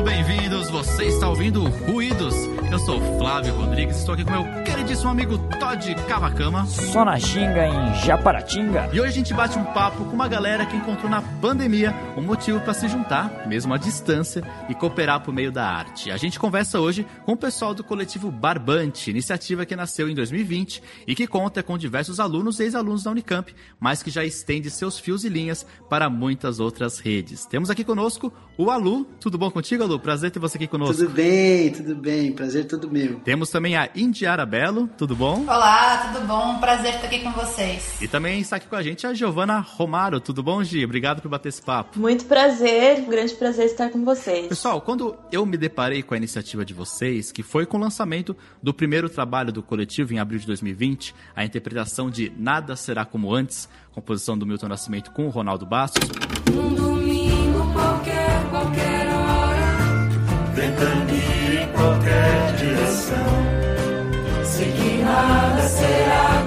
muito bem-vindos. Você está ouvindo Ruídos. Eu sou Flávio Rodrigues, estou aqui com meu queridíssimo amigo Todd Cavacama. Só na xinga em Japaratinga. E hoje a gente bate um papo com uma galera que encontrou na pandemia um motivo para se juntar, mesmo à distância, e cooperar por meio da arte. A gente conversa hoje com o pessoal do coletivo Barbante, iniciativa que nasceu em 2020 e que conta com diversos alunos e ex-alunos da Unicamp, mas que já estende seus fios e linhas para muitas outras redes. Temos aqui conosco o Alu. Tudo bom contigo, Alu? Prazer ter você aqui conosco. Tudo bem, tudo bem. Prazer todo meu. Temos também a Indiara Belo. Tudo bom? Olá, tudo bom? Prazer estar aqui com vocês. E também está aqui com a gente a Giovana Romaro. Tudo bom, Gi? Obrigado por bater esse papo. Muito prazer, um grande prazer estar com vocês. Pessoal, quando eu me deparei com a iniciativa de vocês, que foi com o lançamento do primeiro trabalho do coletivo em abril de 2020, a interpretação de Nada Será Como Antes, composição do Milton Nascimento com o Ronaldo Bastos. Um ventania em qualquer direção. Sei que nada será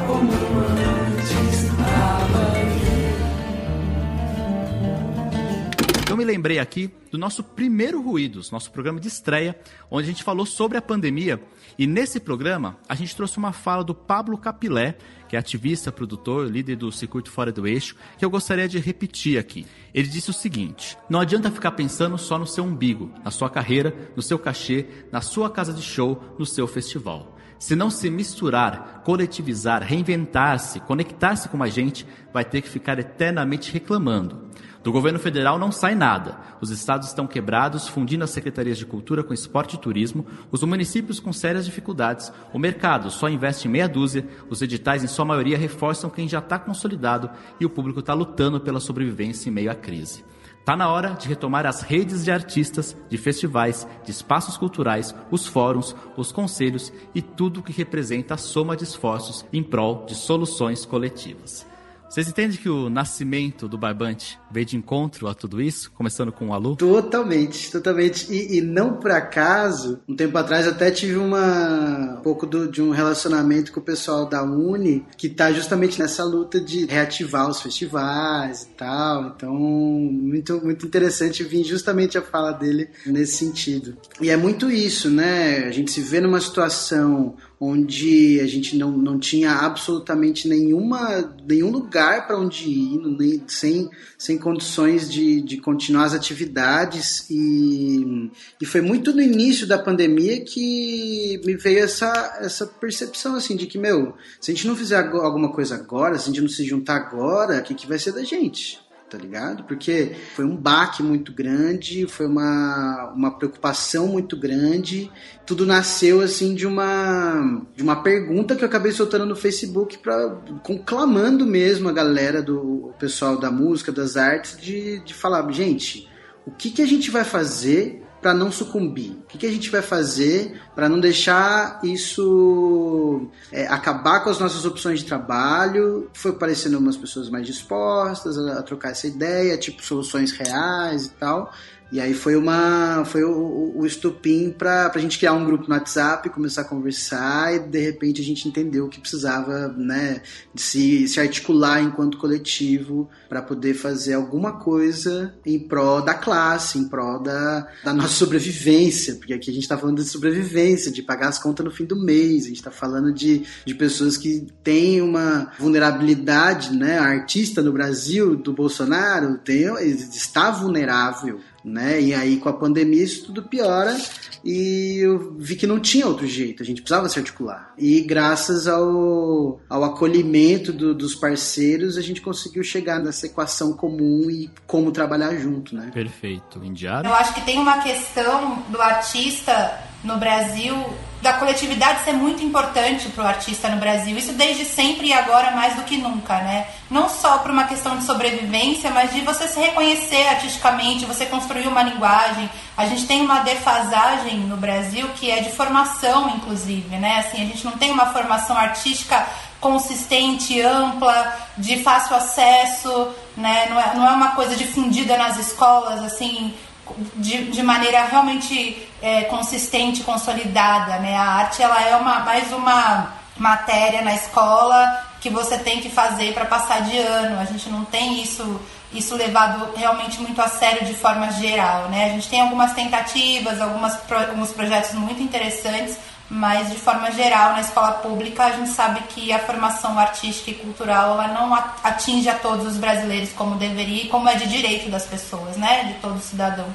Eu me lembrei aqui do nosso primeiro Ruídos, nosso programa de estreia, onde a gente falou sobre a pandemia. E nesse programa, a gente trouxe uma fala do Pablo Capilé, que é ativista, produtor, líder do Circuito Fora do Eixo, que eu gostaria de repetir aqui. Ele disse o seguinte: Não adianta ficar pensando só no seu umbigo, na sua carreira, no seu cachê, na sua casa de show, no seu festival. Se não se misturar, coletivizar, reinventar-se, conectar-se com a gente, vai ter que ficar eternamente reclamando. Do governo federal não sai nada. Os estados estão quebrados, fundindo as secretarias de cultura com esporte e turismo, os municípios com sérias dificuldades, o mercado só investe em meia dúzia, os editais em sua maioria reforçam quem já está consolidado e o público está lutando pela sobrevivência em meio à crise. Está na hora de retomar as redes de artistas, de festivais, de espaços culturais, os fóruns, os conselhos e tudo o que representa a soma de esforços em prol de soluções coletivas. Vocês entendem que o nascimento do Barbante veio de encontro a tudo isso, começando com o Alu? Totalmente, totalmente. E, e não por acaso, um tempo atrás até tive uma um pouco do, de um relacionamento com o pessoal da Uni, que está justamente nessa luta de reativar os festivais e tal. Então, muito, muito interessante vir justamente a fala dele nesse sentido. E é muito isso, né? A gente se vê numa situação onde a gente não, não tinha absolutamente nenhuma, nenhum lugar para onde ir, nem, sem, sem condições de, de continuar as atividades. E, e foi muito no início da pandemia que me veio essa, essa percepção assim de que, meu, se a gente não fizer alguma coisa agora, se a gente não se juntar agora, o que, que vai ser da gente? Tá ligado? Porque foi um baque muito grande, foi uma, uma preocupação muito grande. Tudo nasceu assim de uma de uma pergunta que eu acabei soltando no Facebook para conclamando mesmo a galera do o pessoal da música, das artes de, de falar, gente, o que que a gente vai fazer para não sucumbir? O que, que, a gente vai fazer para não deixar isso é, acabar com as nossas opções de trabalho? Foi aparecendo umas pessoas mais dispostas a, a trocar essa ideia, tipo soluções reais e tal. E aí foi uma foi o, o estupim para a gente criar um grupo no WhatsApp, começar a conversar e de repente a gente entendeu que precisava né, de se, se articular enquanto coletivo para poder fazer alguma coisa em prol da classe, em prol da, da nossa sobrevivência, porque aqui a gente está falando de sobrevivência, de pagar as contas no fim do mês, a gente está falando de, de pessoas que têm uma vulnerabilidade, né? Artista no Brasil do Bolsonaro tem, está vulnerável né? E aí com a pandemia isso tudo piora e eu vi que não tinha outro jeito, a gente precisava se articular. E graças ao, ao acolhimento do, dos parceiros, a gente conseguiu chegar nessa equação comum e como trabalhar junto, né? Perfeito. Indiado? Eu acho que tem uma questão do artista no Brasil, da coletividade ser muito importante para o artista no Brasil. Isso desde sempre e agora mais do que nunca, né? Não só por uma questão de sobrevivência, mas de você se reconhecer artisticamente, você construir uma linguagem. A gente tem uma defasagem no Brasil que é de formação, inclusive, né? Assim, a gente não tem uma formação artística consistente, ampla, de fácil acesso, né? Não é, não é uma coisa difundida nas escolas, assim, de, de maneira realmente é, consistente, consolidada, né? A arte ela é uma, mais uma matéria na escola que você tem que fazer para passar de ano. A gente não tem isso isso levado realmente muito a sério de forma geral, né? A gente tem algumas tentativas, algumas alguns projetos muito interessantes, mas de forma geral na escola pública a gente sabe que a formação artística e cultural ela não atinge a todos os brasileiros como deveria e como é de direito das pessoas, né? De todo cidadão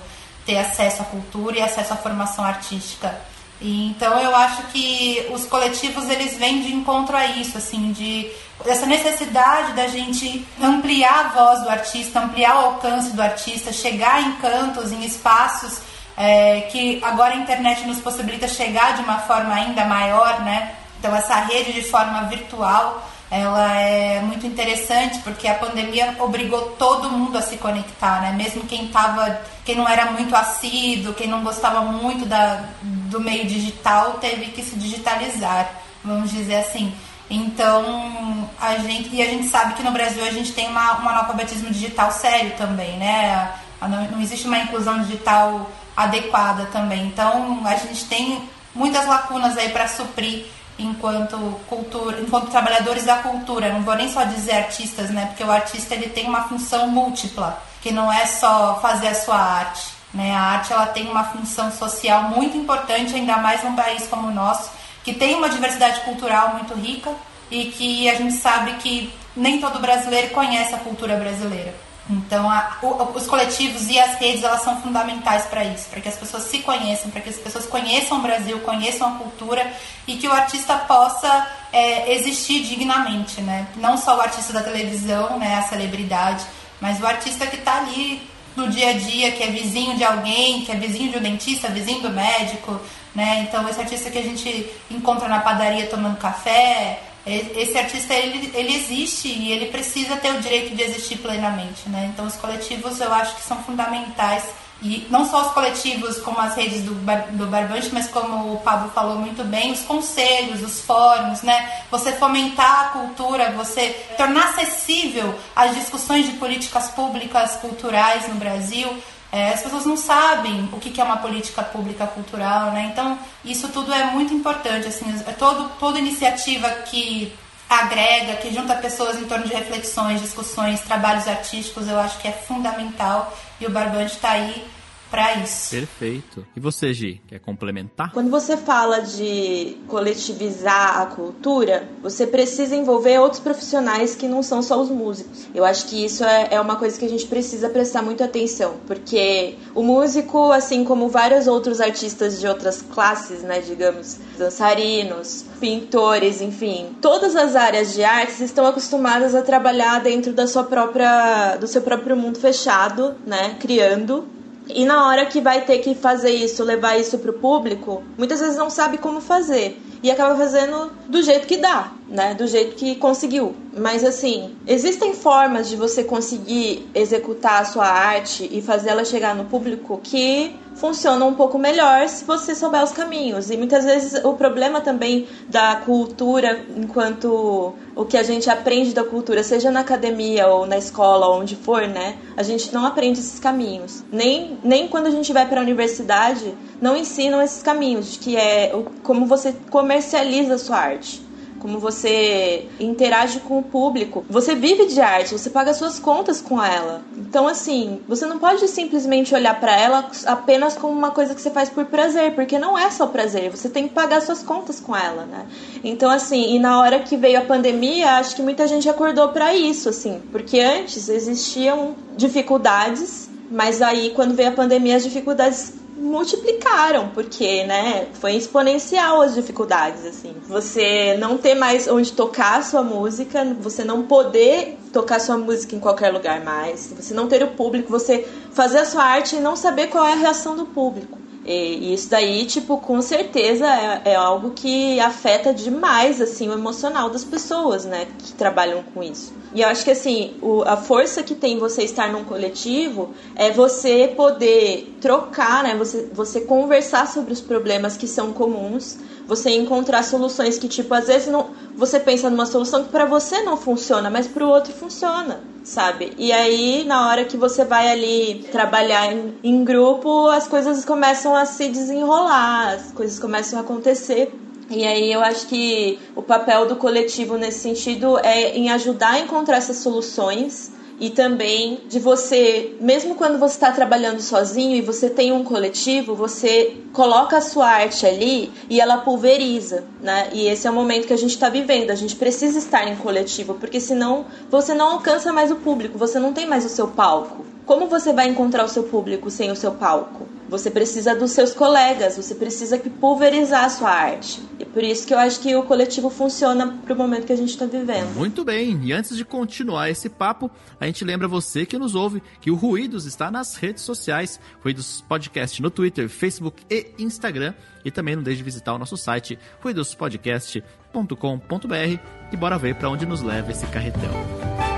ter acesso à cultura e acesso à formação artística. E, então eu acho que os coletivos eles vêm de encontro a isso, assim, de essa necessidade da gente ampliar a voz do artista, ampliar o alcance do artista, chegar em cantos, em espaços é, que agora a internet nos possibilita chegar de uma forma ainda maior, né? Então essa rede de forma virtual ela é muito interessante porque a pandemia obrigou todo mundo a se conectar, né? Mesmo quem tava, quem não era muito assíduo, quem não gostava muito da, do meio digital, teve que se digitalizar, vamos dizer assim. Então, a gente, e a gente sabe que no Brasil a gente tem uma, um analfabetismo digital sério também, né? Não, não existe uma inclusão digital adequada também. Então, a gente tem muitas lacunas aí para suprir enquanto cultura, enquanto trabalhadores da cultura. Não vou nem só dizer artistas, né? Porque o artista ele tem uma função múltipla, que não é só fazer a sua arte. Né? A arte ela tem uma função social muito importante, ainda mais num país como o nosso, que tem uma diversidade cultural muito rica e que a gente sabe que nem todo brasileiro conhece a cultura brasileira. Então, a, o, os coletivos e as redes elas são fundamentais para isso, para que as pessoas se conheçam, para que as pessoas conheçam o Brasil, conheçam a cultura e que o artista possa é, existir dignamente, né? Não só o artista da televisão, né, a celebridade, mas o artista que está ali no dia a dia, que é vizinho de alguém, que é vizinho de um dentista, vizinho do médico, né? Então, esse artista que a gente encontra na padaria tomando café, esse artista ele, ele existe e ele precisa ter o direito de existir plenamente, né? Então os coletivos eu acho que são fundamentais e não só os coletivos como as redes do, bar, do Barbante, mas como o Pablo falou muito bem, os conselhos, os fóruns, né? Você fomentar a cultura, você tornar acessível as discussões de políticas públicas culturais no Brasil, é, as pessoas não sabem o que é uma política pública cultural, né? Então, isso tudo é muito importante, assim, é todo, toda iniciativa que agrega, que junta pessoas em torno de reflexões, discussões, trabalhos artísticos, eu acho que é fundamental e o Barbante está aí para isso. Perfeito. E você, Gi, quer complementar? Quando você fala de coletivizar a cultura, você precisa envolver outros profissionais que não são só os músicos. Eu acho que isso é, é uma coisa que a gente precisa prestar muita atenção, porque o músico, assim como vários outros artistas de outras classes, né, digamos, dançarinos, pintores, enfim, todas as áreas de artes estão acostumadas a trabalhar dentro da sua própria, do seu próprio mundo fechado, né, criando e na hora que vai ter que fazer isso, levar isso pro público, muitas vezes não sabe como fazer. E acaba fazendo do jeito que dá, né? Do jeito que conseguiu. Mas assim, existem formas de você conseguir executar a sua arte e fazer ela chegar no público que funcionam um pouco melhor se você souber os caminhos. E muitas vezes o problema também da cultura, enquanto o que a gente aprende da cultura, seja na academia ou na escola, onde for, né? A gente não aprende esses caminhos. Nem, nem quando a gente vai para a universidade, não ensinam esses caminhos, que é como você comercializa a sua arte como você interage com o público. Você vive de arte, você paga suas contas com ela. Então, assim, você não pode simplesmente olhar para ela apenas como uma coisa que você faz por prazer, porque não é só prazer, você tem que pagar suas contas com ela, né? Então, assim, e na hora que veio a pandemia, acho que muita gente acordou para isso, assim, porque antes existiam dificuldades, mas aí quando veio a pandemia as dificuldades multiplicaram, porque, né, foi exponencial as dificuldades, assim. Você não ter mais onde tocar a sua música, você não poder tocar sua música em qualquer lugar mais, você não ter o público, você fazer a sua arte e não saber qual é a reação do público. E isso daí, tipo, com certeza é, é, algo que afeta demais, assim, o emocional das pessoas, né, que trabalham com isso. E eu acho que, assim, o, a força que tem você estar num coletivo é você poder trocar, né, você, você conversar sobre os problemas que são comuns, você encontrar soluções que, tipo, às vezes não, você pensa numa solução que para você não funciona, mas para o outro funciona sabe? E aí, na hora que você vai ali trabalhar em, em grupo, as coisas começam a se desenrolar, as coisas começam a acontecer E aí eu acho que o papel do coletivo nesse sentido é em ajudar a encontrar essas soluções e também de você, mesmo quando você está trabalhando sozinho e você tem um coletivo, você coloca a sua arte ali e ela pulveriza, né? E esse é o momento que a gente está vivendo. A gente precisa estar em coletivo, porque senão você não alcança mais o público, você não tem mais o seu palco. Como você vai encontrar o seu público sem o seu palco? Você precisa dos seus colegas, você precisa que pulverizar a sua arte. E por isso que eu acho que o coletivo funciona para o momento que a gente está vivendo. Muito bem, e antes de continuar esse papo, a gente lembra você que nos ouve que o Ruídos está nas redes sociais, Ruídos Podcast no Twitter, Facebook e Instagram. E também não deixe de visitar o nosso site, ruidospodcast.com.br e bora ver para onde nos leva esse carretel.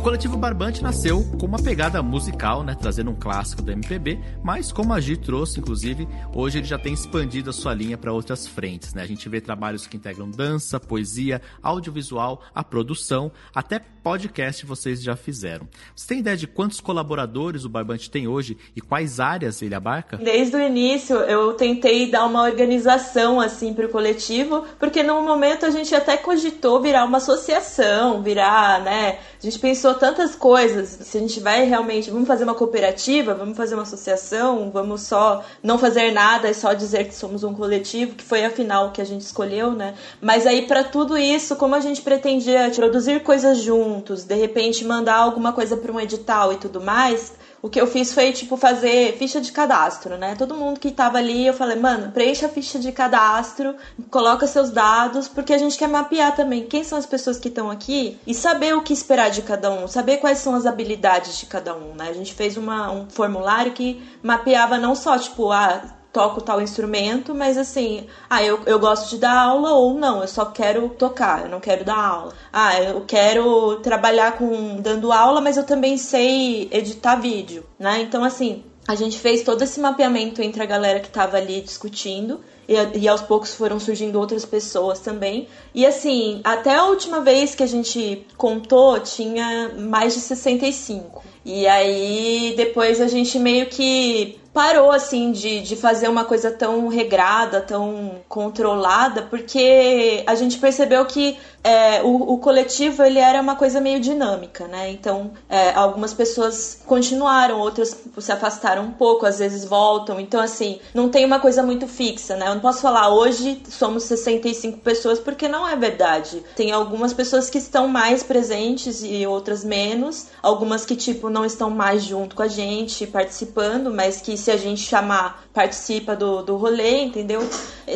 Coletivo Barbante nasceu com uma pegada musical, né, trazendo um clássico da MPB, mas como a Gi trouxe, inclusive, hoje ele já tem expandido a sua linha para outras frentes, né? A gente vê trabalhos que integram dança, poesia, audiovisual, a produção, até podcast vocês já fizeram. Você tem ideia de quantos colaboradores o Barbante tem hoje e quais áreas ele abarca? Desde o início eu tentei dar uma organização assim para o coletivo, porque no momento a gente até cogitou virar uma associação, virar, né? A gente pensou tantas coisas. Se a gente vai realmente, vamos fazer uma cooperativa, vamos fazer uma associação, vamos só não fazer nada e só dizer que somos um coletivo, que foi afinal que a gente escolheu, né? Mas aí para tudo isso, como a gente pretendia produzir coisas juntos, de repente mandar alguma coisa para um edital e tudo mais, o que eu fiz foi, tipo, fazer ficha de cadastro, né? Todo mundo que tava ali, eu falei, mano, preencha a ficha de cadastro, coloca seus dados, porque a gente quer mapear também quem são as pessoas que estão aqui e saber o que esperar de cada um, saber quais são as habilidades de cada um, né? A gente fez uma, um formulário que mapeava não só, tipo, a toco tal instrumento, mas assim, ah, eu, eu gosto de dar aula ou não, eu só quero tocar, eu não quero dar aula. Ah, eu quero trabalhar com dando aula, mas eu também sei editar vídeo, né? Então, assim, a gente fez todo esse mapeamento entre a galera que estava ali discutindo. E, e, aos poucos foram surgindo outras pessoas também. E assim, até a última vez que a gente contou, tinha mais de 65. E aí depois a gente meio que parou assim de, de fazer uma coisa tão regrada, tão controlada, porque a gente percebeu que é, o, o, coletivo ele era uma coisa meio dinâmica, né? Então é, algumas pessoas continuaram, outras se afastaram um pouco, às vezes voltam. Então assim, não tem uma coisa muito fixa, né? Eu não posso falar hoje somos 65 pessoas porque não é verdade. Tem algumas pessoas que estão mais presentes e outras menos, algumas que tipo não estão mais junto com a gente participando, mas que se a gente chamar participa do, do rolê, entendeu?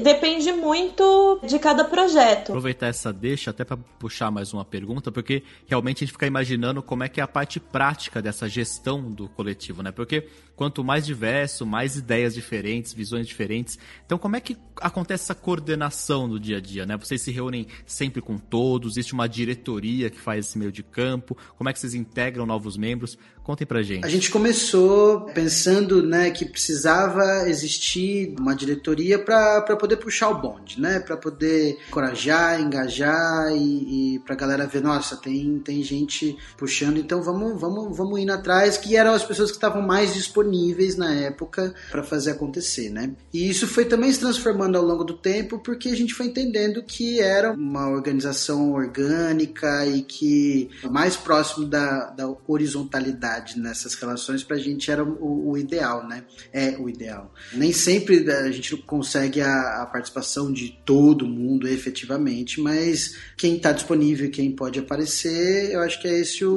Depende muito de cada projeto. Aproveitar essa deixa até para puxar mais uma pergunta, porque realmente a gente fica imaginando como é que é a parte prática dessa gestão do coletivo, né? Porque quanto mais diverso, mais ideias diferentes, visões diferentes. Então, como é que acontece essa coordenação no dia a dia, né? Vocês se reúnem sempre com todos, existe uma diretoria que faz esse meio de campo, como é que vocês integram novos membros? Contem pra gente. A gente começou pensando, né, que precisava existir uma diretoria para poder puxar o bonde, né? Para poder encorajar, engajar e, e pra galera ver, nossa, tem, tem gente puxando, então vamos, vamos, vamos indo atrás, que eram as pessoas que estavam mais disponíveis na época para fazer acontecer, né? E isso foi também se transformando ao longo do tempo porque a gente foi entendendo que era uma organização orgânica e que mais próximo da, da horizontalidade nessas relações para a gente era o, o, ideal, né? É o ideal. Nem sempre a gente consegue a, a participação de todo mundo efetivamente, mas quem está disponível, quem pode aparecer, eu acho que é esse o,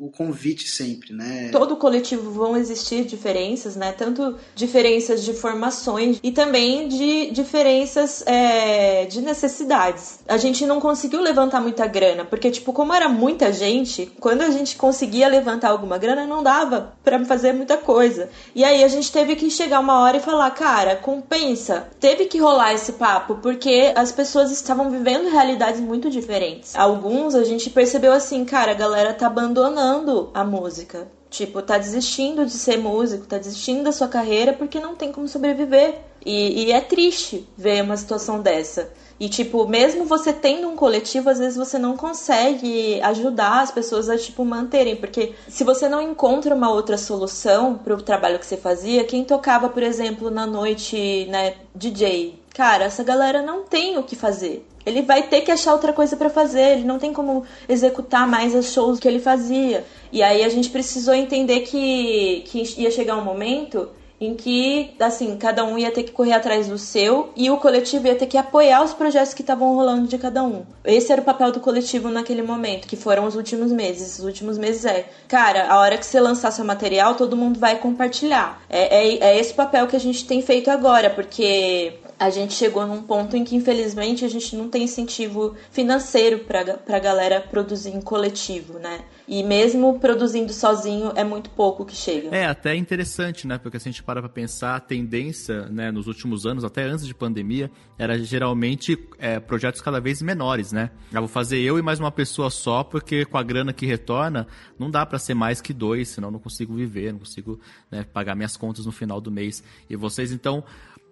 o convite sempre, né? Todo coletivo vão existir diferenças, né? Tanto diferenças de formações e também de diferenças é, de necessidades. A gente não conseguiu levantar muita grana, porque, tipo, como era muita gente, quando a gente conseguia levantar alguma grana, não dava para fazer muita coisa. E aí a gente teve que chegar uma hora e falar, cara, compensa. Teve que rolar esse papo, porque as pessoas estavam vivendo realidades muito diferentes. Alguns a gente percebeu assim, cara, a galera tá abandonando a música. Tipo, tá desistindo de ser músico, tá desistindo da sua carreira porque não tem como sobreviver. E, e é triste ver uma situação dessa. E, tipo, mesmo você tendo um coletivo, às vezes você não consegue ajudar as pessoas a, tipo, manterem. Porque se você não encontra uma outra solução pro trabalho que você fazia, quem tocava, por exemplo, na noite, né, DJ, cara, essa galera não tem o que fazer. Ele vai ter que achar outra coisa para fazer, ele não tem como executar mais os shows que ele fazia. E aí a gente precisou entender que, que ia chegar um momento em que, assim, cada um ia ter que correr atrás do seu e o coletivo ia ter que apoiar os projetos que estavam rolando de cada um. Esse era o papel do coletivo naquele momento, que foram os últimos meses. Os últimos meses é, cara, a hora que você lançar seu material, todo mundo vai compartilhar. É, é, é esse papel que a gente tem feito agora, porque a gente chegou num ponto em que, infelizmente, a gente não tem incentivo financeiro para a galera produzir em coletivo, né? E mesmo produzindo sozinho, é muito pouco que chega. É, até interessante, né? Porque se a gente para pra pensar, a tendência, né, nos últimos anos, até antes de pandemia, era geralmente é, projetos cada vez menores, né? Eu vou fazer eu e mais uma pessoa só, porque com a grana que retorna, não dá para ser mais que dois, senão não consigo viver, não consigo né, pagar minhas contas no final do mês. E vocês, então,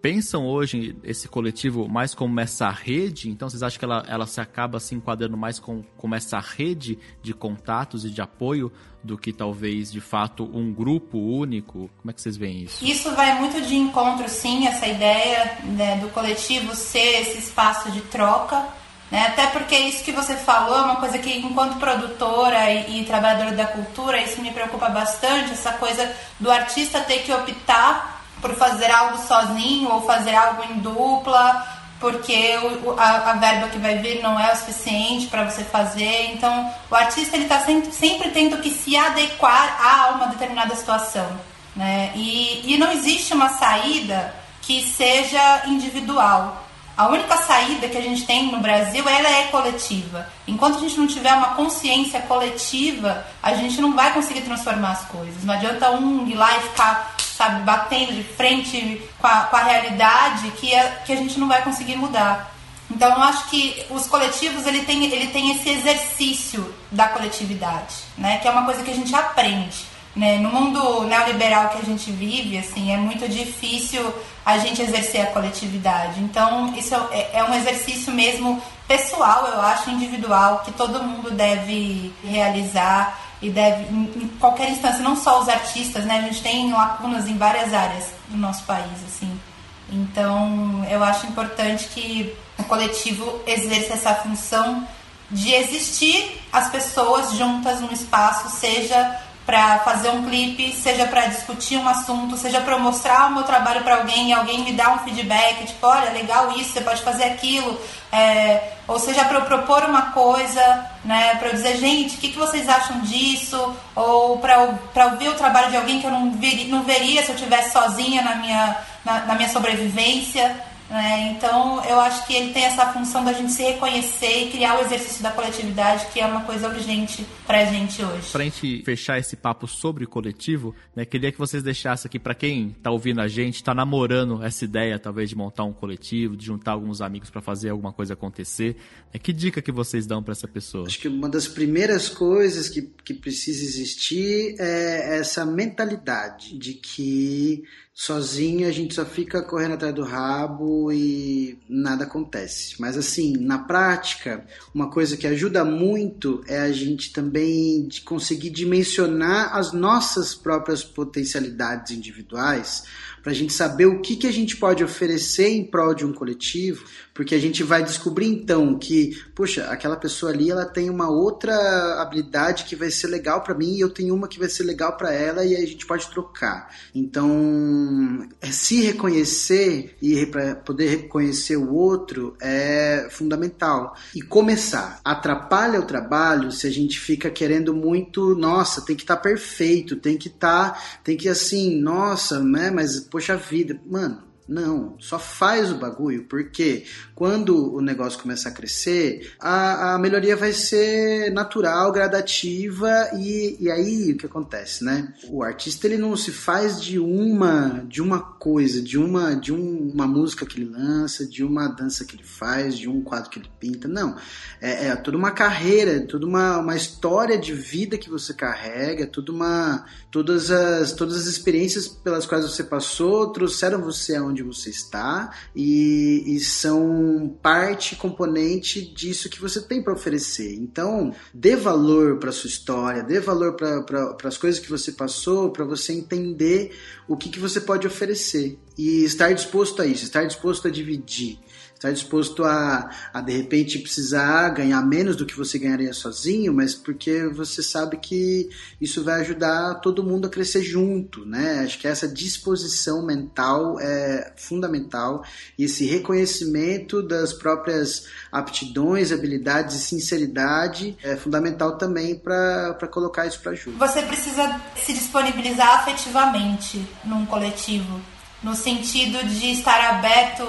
pensam hoje esse coletivo mais como essa rede? Então vocês acham que ela, ela se acaba se enquadrando mais com, como essa rede de contatos e de apoio do que talvez de fato um grupo único? Como é que vocês veem isso? Isso vai muito de encontro, sim, essa ideia né, do coletivo ser esse espaço de troca. Né? Até porque isso que você falou é uma coisa que, enquanto produtora e, e trabalhadora da cultura, isso me preocupa bastante, essa coisa do artista ter que optar por fazer algo sozinho ou fazer algo em dupla, porque o, a, a, verba que vai vir não é o suficiente para você fazer. Então, o artista ele está sempre, sempre tendo que se adequar a uma determinada situação. Né? E, e não existe uma saída que seja individual. A única saída que a gente tem no Brasil, ela é coletiva. Enquanto a gente não tiver uma consciência coletiva, a gente não vai conseguir transformar as coisas. Não adianta um ir lá e ficar sabe, batendo de frente com a, com a realidade que, é, que a gente não vai conseguir mudar. Então eu acho que os coletivos ele tem, ele tem esse exercício da coletividade, né? Que é uma coisa que a gente aprende. Né? No mundo neoliberal que a gente vive, assim, é muito difícil a gente exercer a coletividade. Então, isso é, é um exercício mesmo pessoal, eu acho, individual, que todo mundo deve realizar e deve, em qualquer instância, não só os artistas, né? A gente tem lacunas em várias áreas do nosso país, assim. Então, eu acho importante que o coletivo exerça essa função de existir as pessoas juntas num espaço, seja para fazer um clipe, seja para discutir um assunto, seja para mostrar o meu trabalho para alguém e alguém me dar um feedback, tipo, olha, legal isso, você pode fazer aquilo, é, ou seja para eu propor uma coisa, né, para eu dizer, gente, o que, que vocês acham disso, ou para ouvir o trabalho de alguém que eu não, não veria se eu estivesse sozinha na minha, na, na minha sobrevivência. Né? Então, eu acho que ele tem essa função da gente se reconhecer e criar o exercício da coletividade, que é uma coisa urgente pra gente hoje. Pra gente fechar esse papo sobre coletivo, né, queria que vocês deixassem aqui, para quem tá ouvindo a gente, tá namorando essa ideia, talvez, de montar um coletivo, de juntar alguns amigos para fazer alguma coisa acontecer, né, que dica que vocês dão para essa pessoa? Acho que uma das primeiras coisas que, que precisa existir é essa mentalidade de que sozinho a gente só fica correndo atrás do rabo e nada acontece. Mas assim, na prática, uma coisa que ajuda muito é a gente também conseguir dimensionar as nossas próprias potencialidades individuais para a gente saber o que, que a gente pode oferecer em prol de um coletivo, porque a gente vai descobrir então que, puxa, aquela pessoa ali ela tem uma outra habilidade que vai ser legal para mim e eu tenho uma que vai ser legal para ela e aí a gente pode trocar. Então, é se reconhecer e para poder reconhecer o outro é fundamental. E começar. Atrapalha o trabalho se a gente fica querendo muito, nossa, tem que estar tá perfeito, tem que estar, tá, tem que assim, nossa, né, mas poxa vida, mano, Não, só faz o bagulho, porque quando o negócio começar a crescer, a, a melhoria vai ser natural, gradativa, e, e aí o que acontece, né? O artista ele não se faz de uma de uma coisa, de uma de um, uma música que ele lança, de uma dança que ele faz, de um quadro que ele pinta, não. É, é toda uma carreira, toda uma, uma história de vida que você carrega, toda uma todas as todas as experiências pelas quais você passou trouxeram você aonde você está e, e são parte componente disso que você tem para oferecer. Então, dê valor para sua história, dê valor para as coisas que você passou, para você entender o que, que você pode oferecer e estar disposto a isso, estar disposto a dividir está disposto a, a de repente precisar ganhar menos do que você ganharia sozinho, mas porque você sabe que isso vai ajudar todo mundo a crescer junto, né? Acho que essa disposição mental é fundamental e esse reconhecimento das próprias aptidões, habilidades e sinceridade é fundamental também para colocar isso para junto. Você precisa se disponibilizar afetivamente num coletivo, no sentido de estar aberto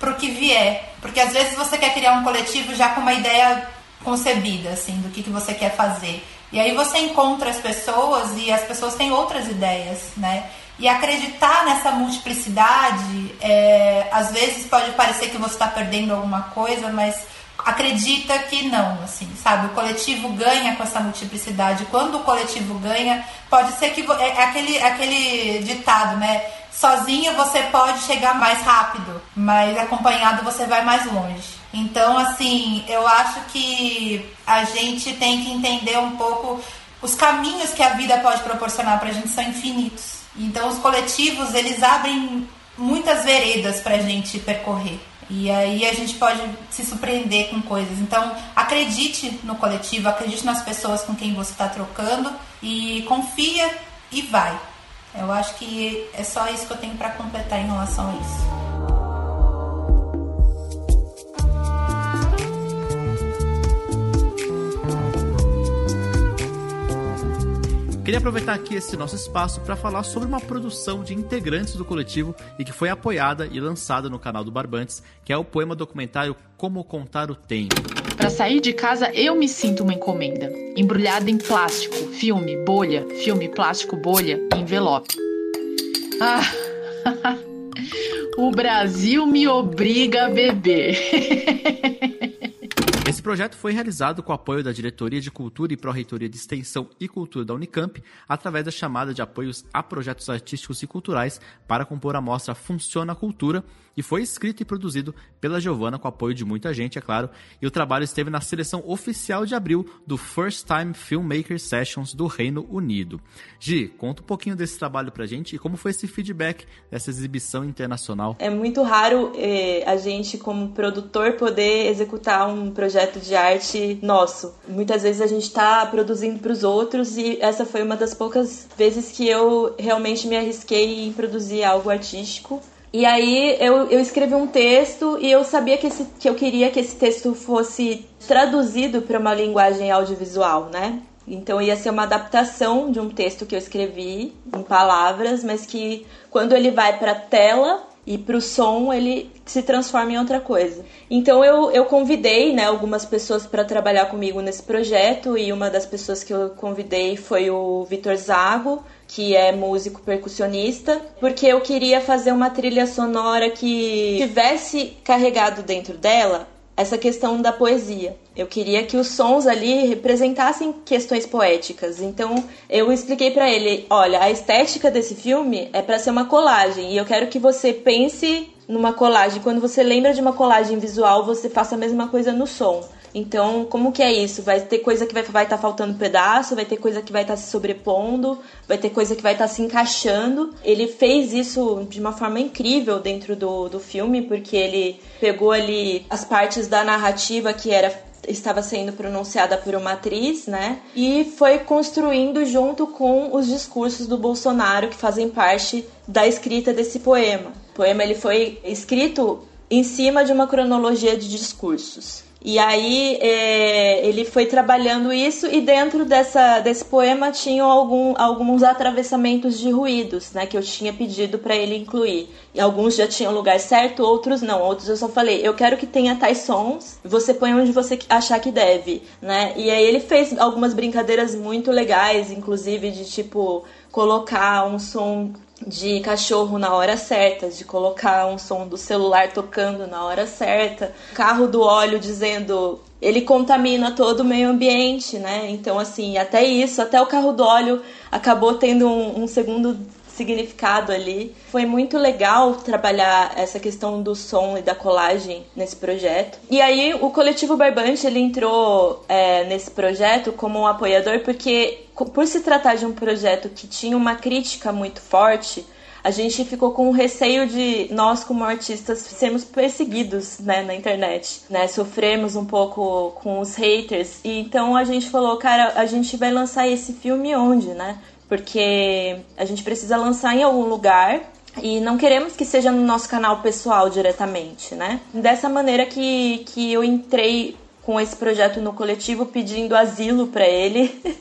para o que vier. Porque às vezes você quer criar um coletivo já com uma ideia concebida, assim, do que, que você quer fazer. E aí você encontra as pessoas e as pessoas têm outras ideias, né? E acreditar nessa multiplicidade, é, às vezes pode parecer que você está perdendo alguma coisa, mas acredita que não, assim, sabe? O coletivo ganha com essa multiplicidade. Quando o coletivo ganha, pode ser que é, é aquele, aquele ditado, né? Sozinho você pode chegar mais rápido, mas acompanhado você vai mais longe. Então, assim, eu acho que a gente tem que entender um pouco os caminhos que a vida pode proporcionar para a gente são infinitos. Então, os coletivos eles abrem muitas veredas para a gente percorrer. E aí a gente pode se surpreender com coisas. Então, acredite no coletivo, acredite nas pessoas com quem você está trocando e confia e vai. Eu acho que é só isso que eu tenho para completar em relação a isso. Queria aproveitar aqui esse nosso espaço para falar sobre uma produção de integrantes do coletivo e que foi apoiada e lançada no canal do Barbantes, que é o poema documentário Como Contar o Tempo. Para sair de casa, eu me sinto uma encomenda, embrulhada em plástico, filme, bolha, filme, plástico, bolha, envelope. Ah, o Brasil me obriga a beber. Esse projeto foi realizado com o apoio da Diretoria de Cultura e Pró-Reitoria de Extensão e Cultura da Unicamp, através da chamada de apoios a projetos artísticos e culturais para compor a mostra Funciona a Cultura, e foi escrito e produzido pela Giovana com apoio de muita gente, é claro, e o trabalho esteve na seleção oficial de abril do First Time Filmmaker Sessions do Reino Unido. Gi, conta um pouquinho desse trabalho pra gente e como foi esse feedback dessa exibição internacional. É muito raro eh, a gente, como produtor, poder executar um projeto de arte nosso. Muitas vezes a gente está produzindo para os outros e essa foi uma das poucas vezes que eu realmente me arrisquei em produzir algo artístico. E aí eu, eu escrevi um texto e eu sabia que, esse, que eu queria que esse texto fosse traduzido para uma linguagem audiovisual, né? Então ia ser uma adaptação de um texto que eu escrevi em palavras, mas que quando ele vai para tela e para o som ele se transforma em outra coisa. Então eu, eu convidei né, algumas pessoas para trabalhar comigo nesse projeto e uma das pessoas que eu convidei foi o Vitor Zago, que é músico percussionista, porque eu queria fazer uma trilha sonora que tivesse carregado dentro dela essa questão da poesia. Eu queria que os sons ali representassem questões poéticas. Então eu expliquei para ele, olha, a estética desse filme é para ser uma colagem e eu quero que você pense numa colagem. Quando você lembra de uma colagem visual, você faça a mesma coisa no som. Então, como que é isso? Vai ter coisa que vai estar vai tá faltando pedaço, vai ter coisa que vai estar tá se sobrepondo, vai ter coisa que vai estar tá se encaixando. Ele fez isso de uma forma incrível dentro do, do filme, porque ele pegou ali as partes da narrativa que era estava sendo pronunciada por uma atriz, né? E foi construindo junto com os discursos do Bolsonaro que fazem parte da escrita desse poema. O poema ele foi escrito em cima de uma cronologia de discursos. E aí é, ele foi trabalhando isso e dentro dessa, desse poema tinham algum, alguns atravessamentos de ruídos, né, que eu tinha pedido para ele incluir. E alguns já tinham lugar certo, outros não. Outros eu só falei, eu quero que tenha tais sons, você põe onde você achar que deve, né? E aí ele fez algumas brincadeiras muito legais, inclusive de tipo colocar um som de cachorro na hora certa, de colocar um som do celular tocando na hora certa, carro do óleo dizendo ele contamina todo o meio ambiente, né? Então, assim, até isso, até o carro do óleo acabou tendo um, um segundo significado ali. Foi muito legal trabalhar essa questão do som e da colagem nesse projeto. E aí o coletivo Barbante ele entrou é, nesse projeto como um apoiador porque por se tratar de um projeto que tinha uma crítica muito forte, a gente ficou com o receio de nós como artistas sermos perseguidos né, na internet, né? Sofremos um pouco com os haters. E então a gente falou, cara, a gente vai lançar esse filme onde, né? Porque a gente precisa lançar em algum lugar e não queremos que seja no nosso canal pessoal diretamente, né? Dessa maneira que, que eu entrei com esse projeto no coletivo pedindo asilo para ele.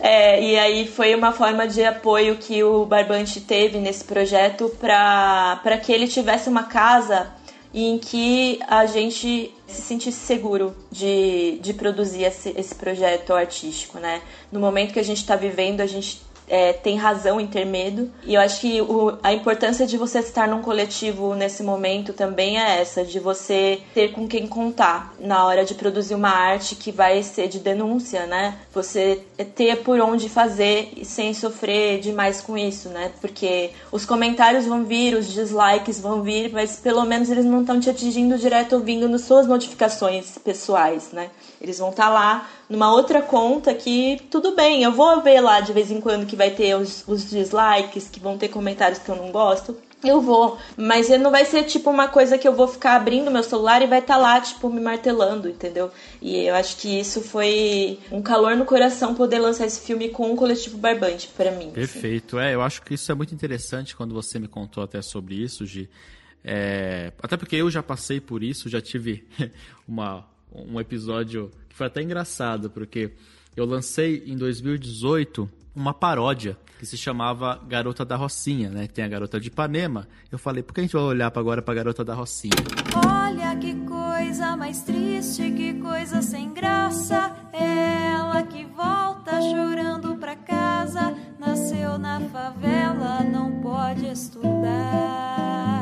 É, e aí foi uma forma de apoio que o Barbante teve nesse projeto para que ele tivesse uma casa em que a gente se sentisse seguro de, de produzir esse, esse projeto artístico, né? No momento que a gente está vivendo, a gente é, tem razão em ter medo. E eu acho que o, a importância de você estar num coletivo nesse momento também é essa, de você ter com quem contar na hora de produzir uma arte que vai ser de denúncia, né? Você ter por onde fazer sem sofrer demais com isso, né? Porque os comentários vão vir, os dislikes vão vir, mas pelo menos eles não estão te atingindo direto ouvindo nas suas notificações pessoais, né? Eles vão estar tá lá numa outra conta que tudo bem, eu vou ver lá de vez em quando que vai ter os, os dislikes, que vão ter comentários que eu não gosto. Eu vou, mas não vai ser tipo uma coisa que eu vou ficar abrindo meu celular e vai estar tá lá, tipo, me martelando, entendeu? E eu acho que isso foi um calor no coração poder lançar esse filme com um coletivo barbante para mim. Assim. Perfeito, assim. é, eu acho que isso é muito interessante quando você me contou até sobre isso, Gi. É, até porque eu já passei por isso, já tive uma, um episódio que foi até engraçado, porque eu lancei em 2018 uma paródia que se chamava Garota da Rocinha, né? Tem a Garota de Ipanema. Eu falei, por que a gente vai olhar agora para Garota da Rocinha? Olha que coisa mais triste, que coisa sem graça. Ela que volta chorando pra casa, nasceu na favela, não pode estudar.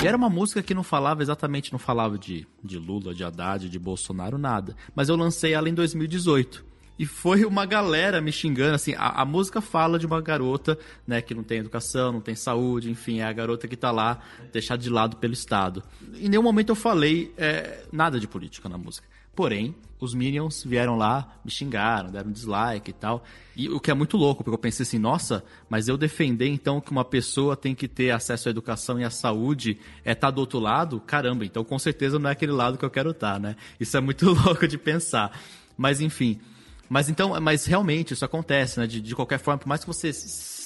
E era uma música que não falava exatamente, não falava de, de Lula, de Haddad, de Bolsonaro, nada. Mas eu lancei ela em 2018. E foi uma galera me xingando, assim, a, a, música fala de uma garota, né, que não tem educação, não tem saúde, enfim, é a garota que tá lá, deixada de lado pelo Estado. Em nenhum momento eu falei é, nada de política na música. Porém, os Minions vieram lá, me xingaram, deram dislike e tal. E o que é muito louco, porque eu pensei assim, nossa, mas eu defender então que uma pessoa tem que ter acesso à educação e à saúde é estar tá do outro lado? Caramba, então com certeza não é aquele lado que eu quero estar, tá, né? Isso é muito louco de pensar. Mas enfim. Mas então, mas realmente isso acontece, né? De, de qualquer forma, por mais que você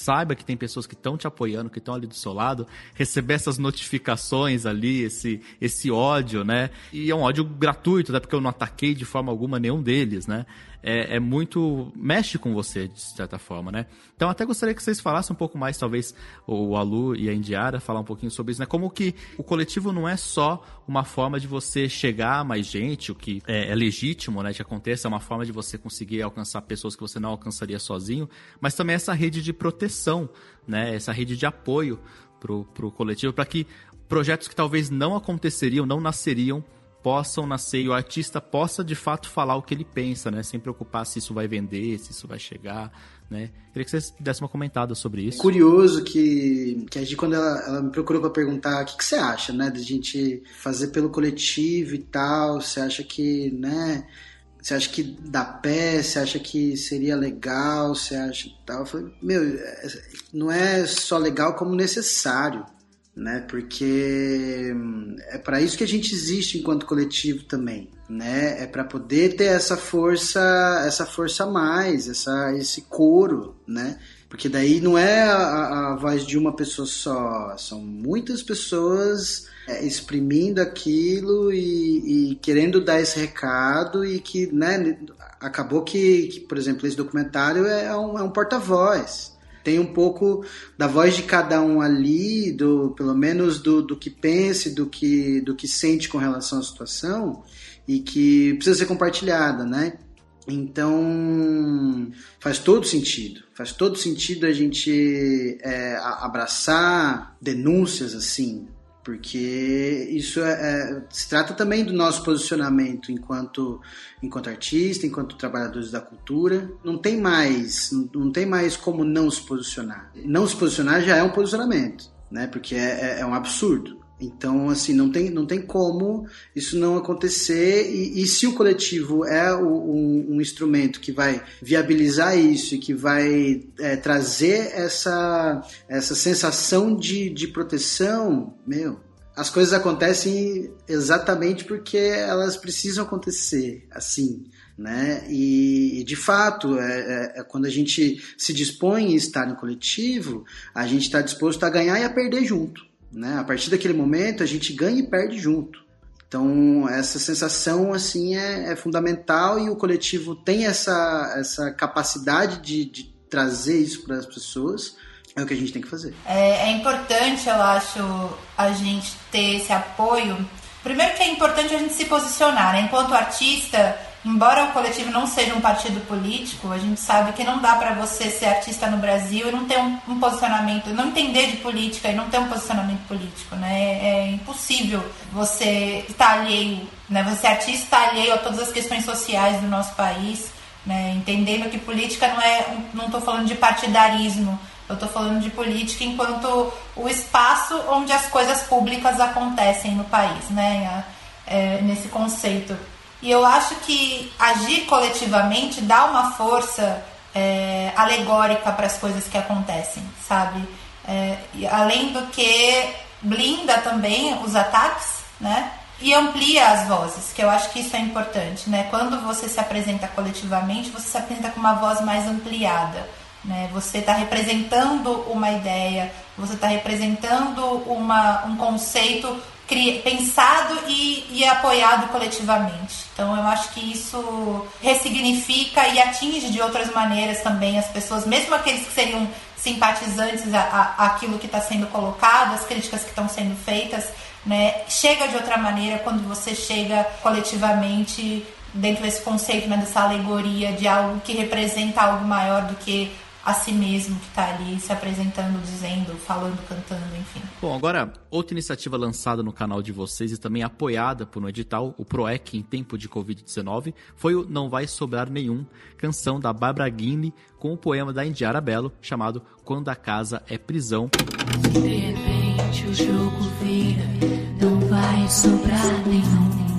saiba que tem pessoas que estão te apoiando, que estão ali do seu lado, receber essas notificações ali, esse, esse ódio, né? E é um ódio gratuito, né? Porque eu não ataquei de forma alguma nenhum deles, né? É, é, muito. mexe com você, de certa forma, né? Então, até gostaria que vocês falassem um pouco mais, talvez, o Alu e a Indiara, falar um pouquinho sobre isso, né? Como que o coletivo não é só uma forma de você chegar a mais gente, o que é, é legítimo, né? Que aconteça, é uma forma de você conseguir alcançar pessoas que você não alcançaria sozinho, mas também essa rede de proteção, né? Essa rede de apoio pro, pro coletivo, para que projetos que talvez não aconteceriam, não nasceriam possam nascer e o artista possa de fato falar o que ele pensa, né? Sem preocupar se isso vai vender, se isso vai chegar, né? Queria que vocês dessem uma comentada sobre isso. Curioso que, que a gente, quando ela, ela me procurou para perguntar o que, que você acha, né? De gente fazer pelo coletivo e tal, você acha que, né? Você acha que dá pé? Você acha que seria legal? Você acha tal? Eu falei, meu, é, não é só legal como necessário né? Porque hum, é para isso que a gente existe enquanto coletivo também, né? É para poder ter essa força, essa força a mais, essa esse coro, né? Porque daí não é a, a voz de uma pessoa só, são muitas pessoas é, exprimindo aquilo e, e, querendo dar esse recado e que, né, acabou que, que por exemplo, esse documentário é um, é um porta-voz. Tem um pouco da voz de cada um ali, do, pelo menos do, do que pensa, do que, do que sente com relação à situação e que precisa ser compartilhada, né? Então faz todo sentido, faz todo sentido a gente é, abraçar denúncias assim, porque isso é, é, se trata também do nosso posicionamento enquanto enquanto artista, enquanto trabalhadores da cultura. Não tem mais, não, tem mais como não se posicionar. Não se posicionar já é um posicionamento, né? Porque é, é, é um absurdo. Então, assim, não tem, não tem como isso não acontecer. E, e se o coletivo é o, um, um, instrumento que vai viabilizar isso e que vai é, trazer essa, essa sensação de, de proteção, meu, as coisas acontecem exatamente porque elas precisam acontecer assim. Né? E, de fato, é, é, é, quando a gente se dispõe a estar no coletivo, a gente está disposto a ganhar e a perder junto. Né? A partir daquele momento, a gente ganha e perde junto. Então, essa sensação assim é, é fundamental e o coletivo tem essa, essa capacidade de, de trazer isso para as pessoas. É o que a gente tem que fazer. É, é importante, eu acho, a gente ter esse apoio. Primeiro que é importante a gente se posicionar, né? Enquanto artista, embora o coletivo não seja um partido político, a gente sabe que não dá para você ser artista no Brasil e não ter um, um, posicionamento, não entender de política e não ter um posicionamento político, né? É, é impossível você estar alheio, né? Você artista alheio a todas as questões sociais do nosso país, né? Entendendo que política não é, não estou falando de partidarismo, eu estou falando de política enquanto o espaço onde as coisas públicas acontecem no país, né? É, nesse conceito. E eu acho que agir coletivamente dá uma força é, alegórica para as coisas que acontecem, sabe? É, além do que blinda também os ataques, né? E amplia as vozes, que eu acho que isso é importante, né? Quando você se apresenta coletivamente, você se apresenta com uma voz mais ampliada, né? Você está representando uma ideia, você está representando uma, um conceito pensado e, e apoiado coletivamente. Então eu acho que isso ressignifica e atinge de outras maneiras também as pessoas, mesmo aqueles que seriam simpatizantes a, aquilo que está sendo colocado, as críticas que estão sendo feitas, né? Chega de outra maneira quando você chega coletivamente dentro desse conceito, né, dessa alegoria de algo que representa algo maior do que a si mesmo que está ali se apresentando, dizendo, falando, cantando, enfim. Bom, agora, outra iniciativa lançada no canal de vocês e também apoiada por um edital, o PROEC em tempo de Covid-19, foi o Não Vai Sobrar Nenhum, canção da Barbara Guinle com o poema da Indiara Belo chamado Quando a Casa é Prisão. De repente o jogo vira, não vai sobrar nenhum.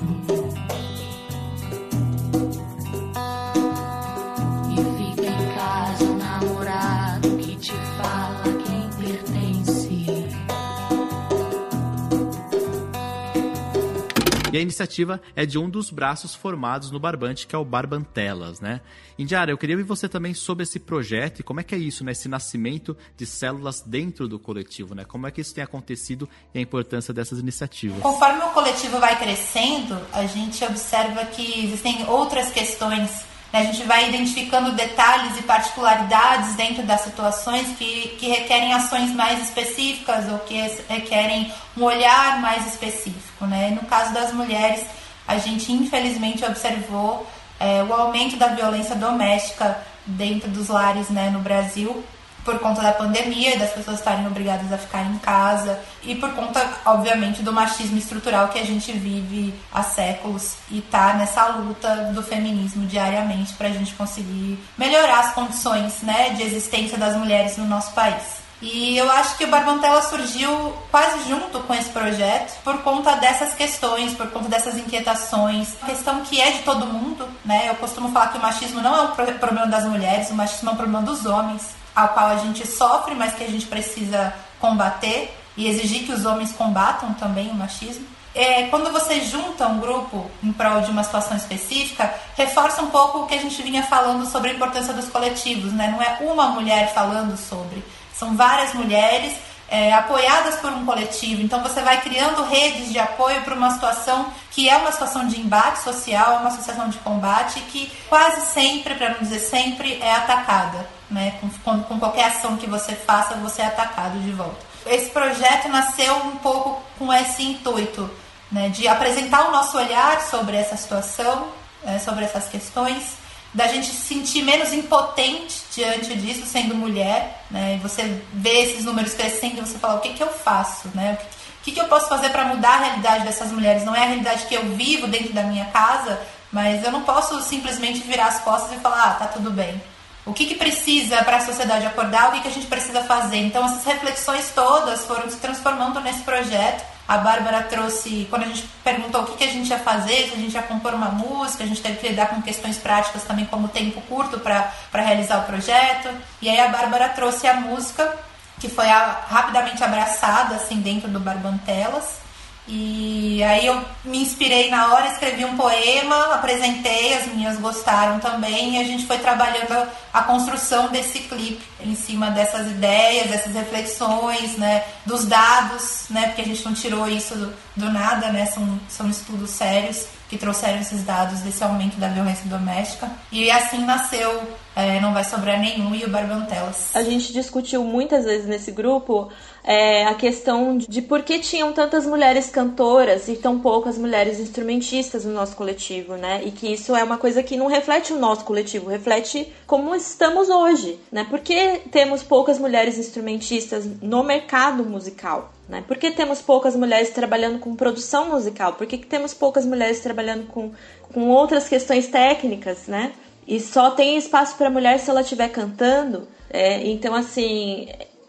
E a iniciativa é de um dos braços formados no Barbante, que é o Barbantelas, né? Indiara, eu queria ouvir você também sobre esse projeto e como é que é isso, né? Esse nascimento de células dentro do coletivo, né? Como é que isso tem acontecido e a importância dessas iniciativas? Conforme o coletivo vai crescendo, a gente observa que existem outras questões? A gente vai identificando detalhes e particularidades dentro das situações que, que requerem ações mais específicas ou que requerem um olhar mais específico. Né? No caso das mulheres, a gente infelizmente observou é, o aumento da violência doméstica dentro dos lares né, no Brasil por conta da pandemia das pessoas estarem obrigadas a ficar em casa e por conta, obviamente, do machismo estrutural que a gente vive há séculos e tá nessa luta do feminismo diariamente para a gente conseguir melhorar as condições né, de existência das mulheres no nosso país. E eu acho que o Barbantela surgiu quase junto com esse projeto por conta dessas questões, por conta dessas inquietações. Questão que é de todo mundo, né? Eu costumo falar que o machismo não é um problema das mulheres, o machismo é um problema dos homens ao qual a gente sofre, mas que a gente precisa combater e exigir que os homens combatam também o machismo. É, quando você junta um grupo em prol de uma situação específica, reforça um pouco o que a gente vinha falando sobre a importância dos coletivos, né? Não é uma mulher falando sobre, são várias mulheres é, apoiadas por um coletivo. Então você vai criando redes de apoio para uma situação que é uma situação de embate social, uma associação de combate que quase sempre, para não dizer sempre, é atacada. Né? Com, com, com qualquer ação que você faça, você é atacado de volta. Esse projeto nasceu um pouco com esse intuito né, de apresentar o nosso olhar sobre essa situação, é, sobre essas questões, da gente se sentir menos impotente diante disso, sendo mulher, né? E você vê esses números crescendo e você fala, o que, que eu faço, né? O que, que eu posso fazer para mudar a realidade dessas mulheres? Não é a realidade que eu vivo dentro da minha casa, mas eu não posso simplesmente virar as costas e falar, ah, tá tudo bem. O que, que precisa para a sociedade acordar? O que, que a gente precisa fazer? Então, essas reflexões todas foram se transformando nesse projeto a Bárbara trouxe, quando a gente perguntou o que, que a gente ia fazer, se a gente ia compor uma música, a gente teve que lidar com questões práticas também, como tempo curto para realizar o projeto. E aí a Bárbara trouxe a música, que foi a, rapidamente abraçada assim dentro do Barbantelas. E aí eu me inspirei na hora, escrevi um poema, apresentei, as minhas gostaram também, e a gente foi trabalhando a construção desse clipe em cima dessas ideias, dessas reflexões, né, dos dados, né, porque a gente não tirou isso do, do nada, né, são, são estudos sérios que trouxeram esses dados desse aumento da violência doméstica. E assim nasceu é, Não Vai Sobrar Nenhum e o Barbantelas. A gente discutiu muitas vezes nesse grupo é, a questão de por que tinham tantas mulheres cantoras e tão poucas mulheres instrumentistas no nosso coletivo, né? E que isso é uma coisa que não reflete o nosso coletivo, reflete como estamos hoje, né? Por que temos poucas mulheres instrumentistas no mercado musical? Né? Por que temos poucas mulheres trabalhando com produção musical? Por que, que temos poucas mulheres trabalhando com, com outras questões técnicas, né? E só tem espaço para mulher se ela estiver cantando. É, então, assim,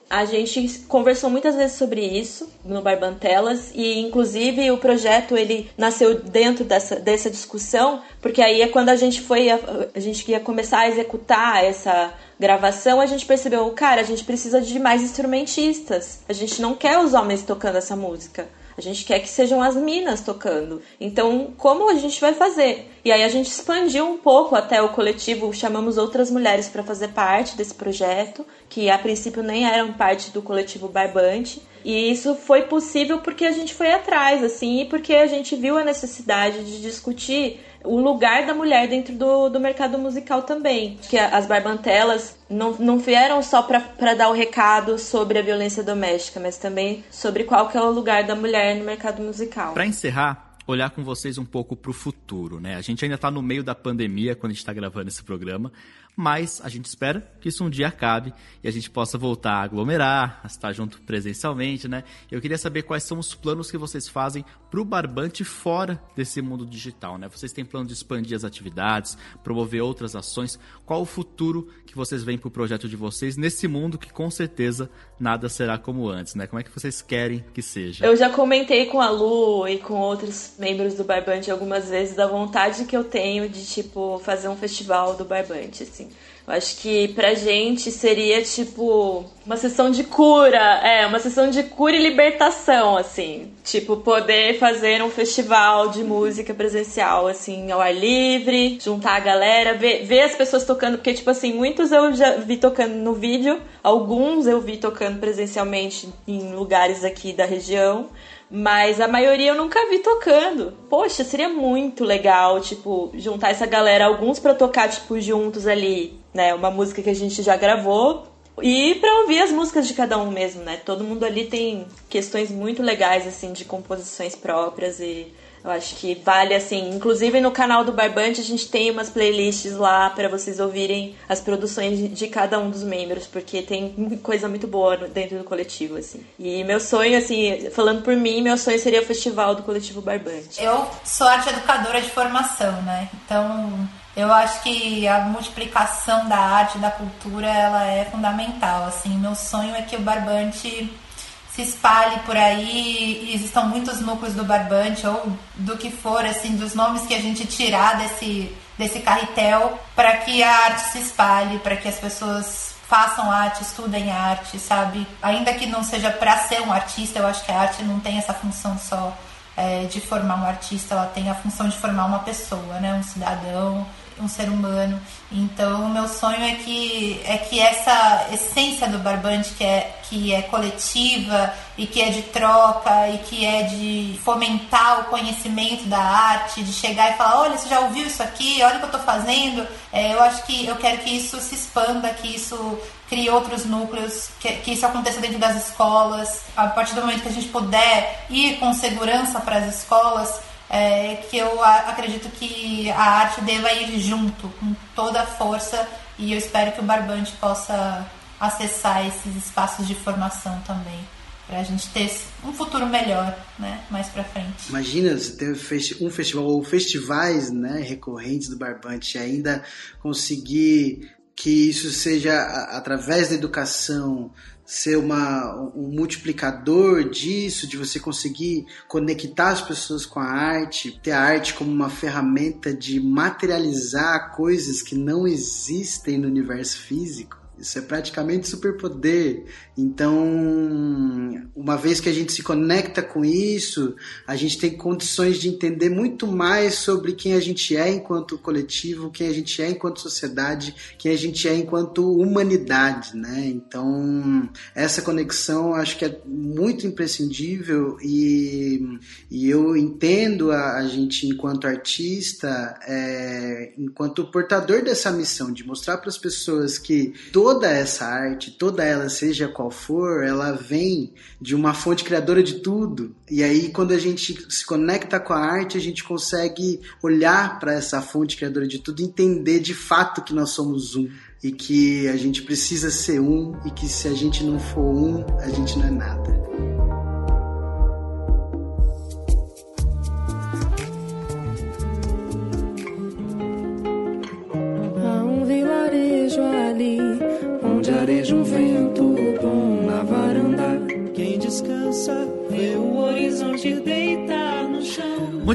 a gente conversou muitas vezes sobre isso no Barbantelas e inclusive o projeto ele nasceu dentro dessa, dessa discussão, porque aí é quando a gente foi a, a gente ia começar a executar essa gravação, a gente percebeu, cara, a gente precisa de mais instrumentistas. A gente não quer os homens tocando essa música. A gente quer que sejam as minas tocando. Então, como a gente vai fazer? E aí a gente expandiu um pouco até o coletivo, chamamos outras mulheres para fazer parte desse projeto, que a princípio nem eram parte do coletivo Barbante. E isso foi possível porque a gente foi atrás, assim, e porque a gente viu a necessidade de discutir o lugar da mulher dentro do, do mercado musical também. Que as barbantelas não, não vieram só para dar o recado sobre a violência doméstica, mas também sobre qual que é o lugar da mulher no mercado musical. Para encerrar, olhar com vocês um pouco para o futuro, né? A gente ainda está no meio da pandemia quando a gente está gravando esse programa, mas a gente espera que isso um dia acabe e a gente possa voltar a aglomerar, a estar junto presencialmente, né? Eu queria saber quais são os planos que vocês fazem para o Barbante fora desse mundo digital, né? Vocês têm plano de expandir as atividades, promover outras ações? Qual o futuro que vocês veem para o projeto de vocês nesse mundo que com certeza nada será como antes, né? Como é que vocês querem que seja? Eu já comentei com a Lu e com outros membros do Barbante algumas vezes da vontade que eu tenho de, tipo, fazer um festival do Barbante, assim assim. Eu acho que pra gente seria tipo uma sessão de cura, é, uma sessão de cura e libertação, assim. Tipo, poder fazer um festival de música presencial, assim, ao ar livre, juntar a galera, ver, ver as pessoas tocando, porque, tipo assim, muitos eu já vi tocando no vídeo, alguns eu vi tocando presencialmente em lugares aqui da região. Mas a maioria eu nunca vi tocando. Poxa, seria muito legal, tipo, juntar essa galera, alguns para tocar, tipo, juntos ali, né? Uma música que a gente já gravou. E para ouvir as músicas de cada um mesmo, né? Todo mundo ali tem questões muito legais, assim, de composições próprias e eu acho que vale assim, inclusive no canal do Barbante a gente tem umas playlists lá para vocês ouvirem as produções de cada um dos membros, porque tem coisa muito boa dentro do coletivo assim. E meu sonho assim, falando por mim, meu sonho seria o festival do coletivo Barbante. Eu sou arte educadora de formação, né? Então, eu acho que a multiplicação da arte, da cultura, ela é fundamental. Assim, meu sonho é que o Barbante se espalhe por aí e existam muitos núcleos do barbante ou do que for, assim, dos nomes que a gente tirar desse, desse carretel para que a arte se espalhe, para que as pessoas façam arte, estudem arte, sabe? Ainda que não seja para ser um artista, eu acho que a arte não tem essa função só é, de formar um artista, ela tem a função de formar uma pessoa, né? Um cidadão, um ser humano. Então, o meu sonho é que é que essa essência do barbante, que é que é coletiva e que é de troca e que é de fomentar o conhecimento da arte, de chegar e falar, olha, você já ouviu isso aqui, olha o que eu estou fazendo. É, eu acho que eu quero que isso se expanda, que isso crie outros núcleos, que, que isso aconteça dentro das escolas. A partir do momento que a gente puder ir com segurança para as escolas, é, que eu acredito que a arte deva ir junto, com toda a força, e eu espero que o Barbante possa acessar esses espaços de formação também para a gente ter um futuro melhor, né, mais para frente. Imagina se ter um festival ou festivais, né, recorrentes do Barbante, ainda conseguir que isso seja através da educação ser uma, um multiplicador disso, de você conseguir conectar as pessoas com a arte, ter a arte como uma ferramenta de materializar coisas que não existem no universo físico. Isso é praticamente superpoder. Então, uma vez que a gente se conecta com isso, a gente tem condições de entender muito mais sobre quem a gente é enquanto coletivo, quem a gente é enquanto sociedade, quem a gente é enquanto humanidade, né? Então, essa conexão acho que é muito imprescindível e, e eu entendo a, a gente enquanto artista, é, enquanto portador dessa missão de mostrar para as pessoas que toda essa arte, toda ela, seja qual for, ela vem de uma fonte criadora de tudo. E aí, quando a gente se conecta com a arte, a gente consegue olhar para essa fonte criadora de tudo, entender de fato que nós somos um. E que a gente precisa ser um, e que se a gente não for um, a gente não é nada.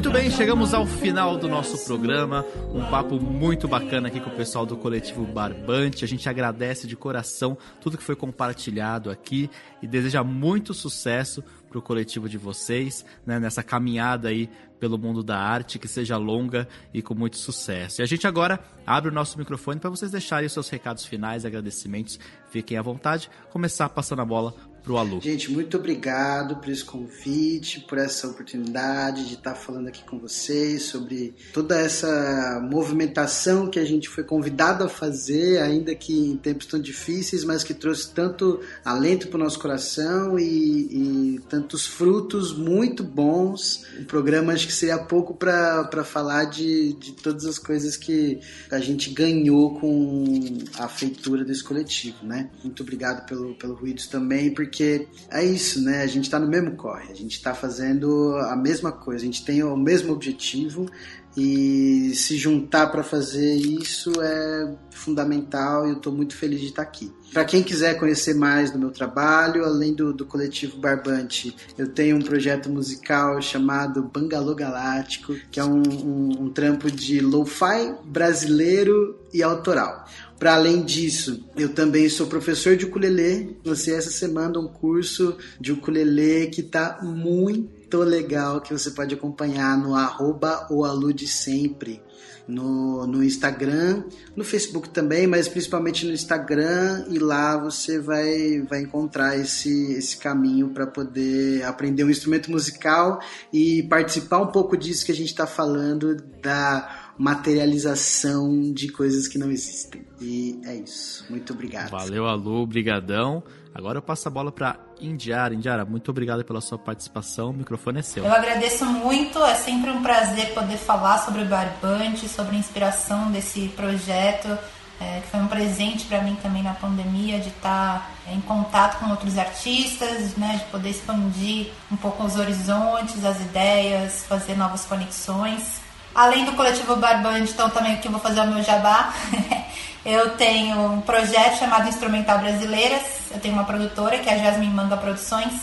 Muito bem, chegamos ao final do nosso programa. Um papo muito bacana aqui com o pessoal do coletivo Barbante. A gente agradece de coração tudo que foi compartilhado aqui e deseja muito sucesso para o coletivo de vocês, né, nessa caminhada aí pelo mundo da arte, que seja longa e com muito sucesso. E a gente agora abre o nosso microfone para vocês deixarem os seus recados finais, agradecimentos, fiquem à vontade, começar passando a bola pro Alu. Gente, muito obrigado por esse convite, por essa oportunidade de estar falando aqui com vocês sobre toda essa movimentação que a gente foi convidado a fazer, ainda que em tempos tão difíceis, mas que trouxe tanto alento para o nosso coração e, e, tantos frutos muito bons. O programa acho que seria pouco para falar de, de todas as coisas que a gente ganhou com a feitura desse coletivo, né? Muito obrigado pelo, pelo Ruídos também, porque porque é isso, né? A gente está no mesmo corre, a gente está fazendo a mesma coisa, a gente tem o mesmo objetivo e se juntar para fazer isso é fundamental e eu estou muito feliz de estar tá aqui. Para quem quiser conhecer mais do meu trabalho, além do, do coletivo Barbante, eu tenho um projeto musical chamado Bangalô Galáctico, que é um, um, um trampo de lo-fi brasileiro e autoral. Para além disso, eu também sou professor de ukulele. Lancei essa semana um curso de ukulele que está muito legal, que você pode acompanhar no arroba Alude Sempre. No, no Instagram, no Facebook também, mas principalmente no Instagram, e lá você vai, vai encontrar esse, esse caminho para poder aprender um instrumento musical e participar um pouco disso que a gente está falando da materialização de coisas que não existem. E é isso. Muito obrigado. Valeu, Alu, brigadão. Agora eu passo a bola para Indiara. Indiara, muito obrigado pela sua participação. O microfone é seu. Eu agradeço muito. É sempre um prazer poder falar sobre o Barbante, sobre a inspiração desse projeto. É, que foi um presente para mim também na pandemia de estar tá, em contato com outros artistas, né, de poder expandir um pouco os horizontes, as ideias, fazer novas conexões. Além do coletivo Barbante, então também aqui vou fazer o meu jabá. eu tenho um projeto chamado Instrumental Brasileiras. Eu tenho uma produtora que é a Jasmine Manga Produções.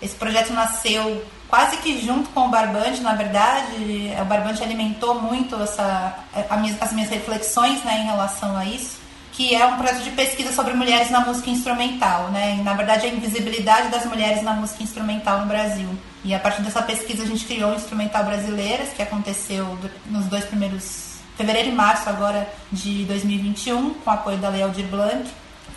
Esse projeto nasceu quase que junto com o Barbante, na verdade. O Barbante alimentou muito essa, as minhas reflexões né, em relação a isso que é um projeto de pesquisa sobre mulheres na música instrumental, né? E, na verdade, a invisibilidade das mulheres na música instrumental no Brasil. E a partir dessa pesquisa a gente criou o Instrumental Brasileiras, que aconteceu nos dois primeiros fevereiro e março agora de 2021, com apoio da Lei Aldir Blanc.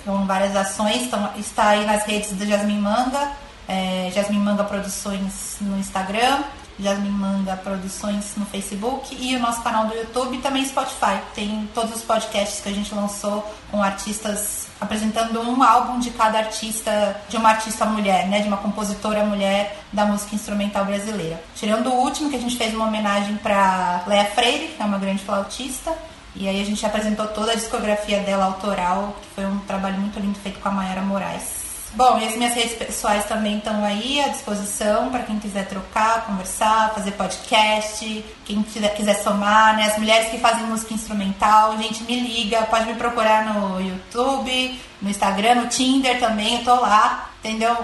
com várias ações. Então, está aí nas redes da Jasmine Manga, é, Jasmine Manga Produções no Instagram, Jasmine Manga Produções no Facebook e o nosso canal do YouTube e também Spotify. Tem todos os podcasts que a gente lançou com artistas apresentando um álbum de cada artista, de uma artista mulher, né, de uma compositora mulher da música instrumental brasileira. Tirando o último que a gente fez uma homenagem para Léa Freire, que é uma grande flautista, e aí a gente apresentou toda a discografia dela autoral, que foi um trabalho muito lindo feito com a Mayara Moraes. Bom, e as minhas redes pessoais também estão aí à disposição para quem quiser trocar, conversar, fazer podcast, quem quiser, somar, né? As mulheres que fazem música instrumental, gente, me liga, pode me procurar no YouTube, no Instagram, no Tinder também, eu tô lá, entendeu?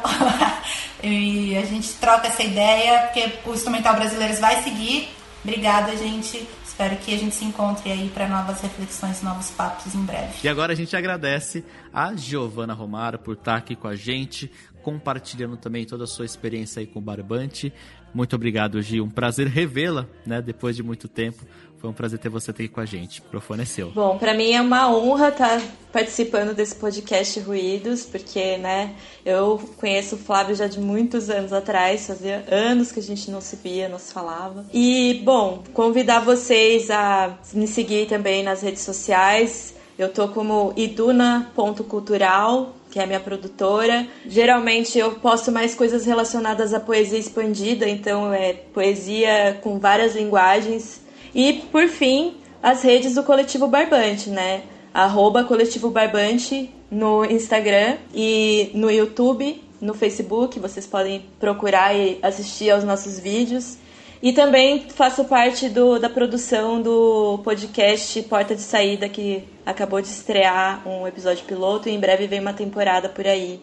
e a gente troca essa ideia, porque o instrumental brasileiro vai seguir. Obrigada, gente. Espero que a gente se encontre aí para novas reflexões, novos papos em breve. E agora a gente agradece a Giovana Romaro por estar aqui com a gente, compartilhando também toda a sua experiência aí com o Barbante. Muito obrigado, Gi. Um prazer revê-la, né, depois de muito tempo. Foi um prazer ter você aqui com a gente. O microfone é seu. Bom, para mim é uma honra estar participando desse podcast Ruídos, porque, né, eu conheço o Flávio já de muitos anos atrás, fazia anos que a gente não se via, não se falava. E, bom, convidar vocês a me seguir também nas redes sociais. Eu tô como iduna.cultural, que é a minha produtora. Geralmente eu posto mais coisas relacionadas à poesia expandida, então é poesia com várias linguagens e, por fim, as redes do Coletivo Barbante, né? Arroba Coletivo Barbante no Instagram e no YouTube, no Facebook. Vocês podem procurar e assistir aos nossos vídeos. E também faço parte do, da produção do podcast Porta de Saída, que acabou de estrear um episódio piloto e em breve vem uma temporada por aí.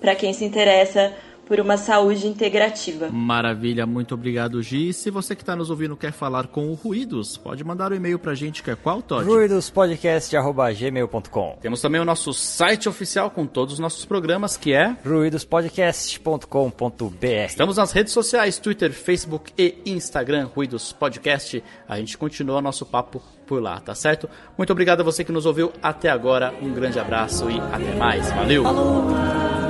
Para quem se interessa por uma saúde integrativa. Maravilha, muito obrigado, Gi. Se você que está nos ouvindo quer falar com o Ruídos, pode mandar o um e-mail para a gente, que é qual, Todd? ruidospodcast.gmail.com Temos também o nosso site oficial com todos os nossos programas, que é ruidospodcast.com.br Estamos nas redes sociais, Twitter, Facebook e Instagram, Ruídos Podcast. A gente continua nosso papo por lá, tá certo? Muito obrigado a você que nos ouviu até agora. Um grande abraço e até mais. Valeu! Falou.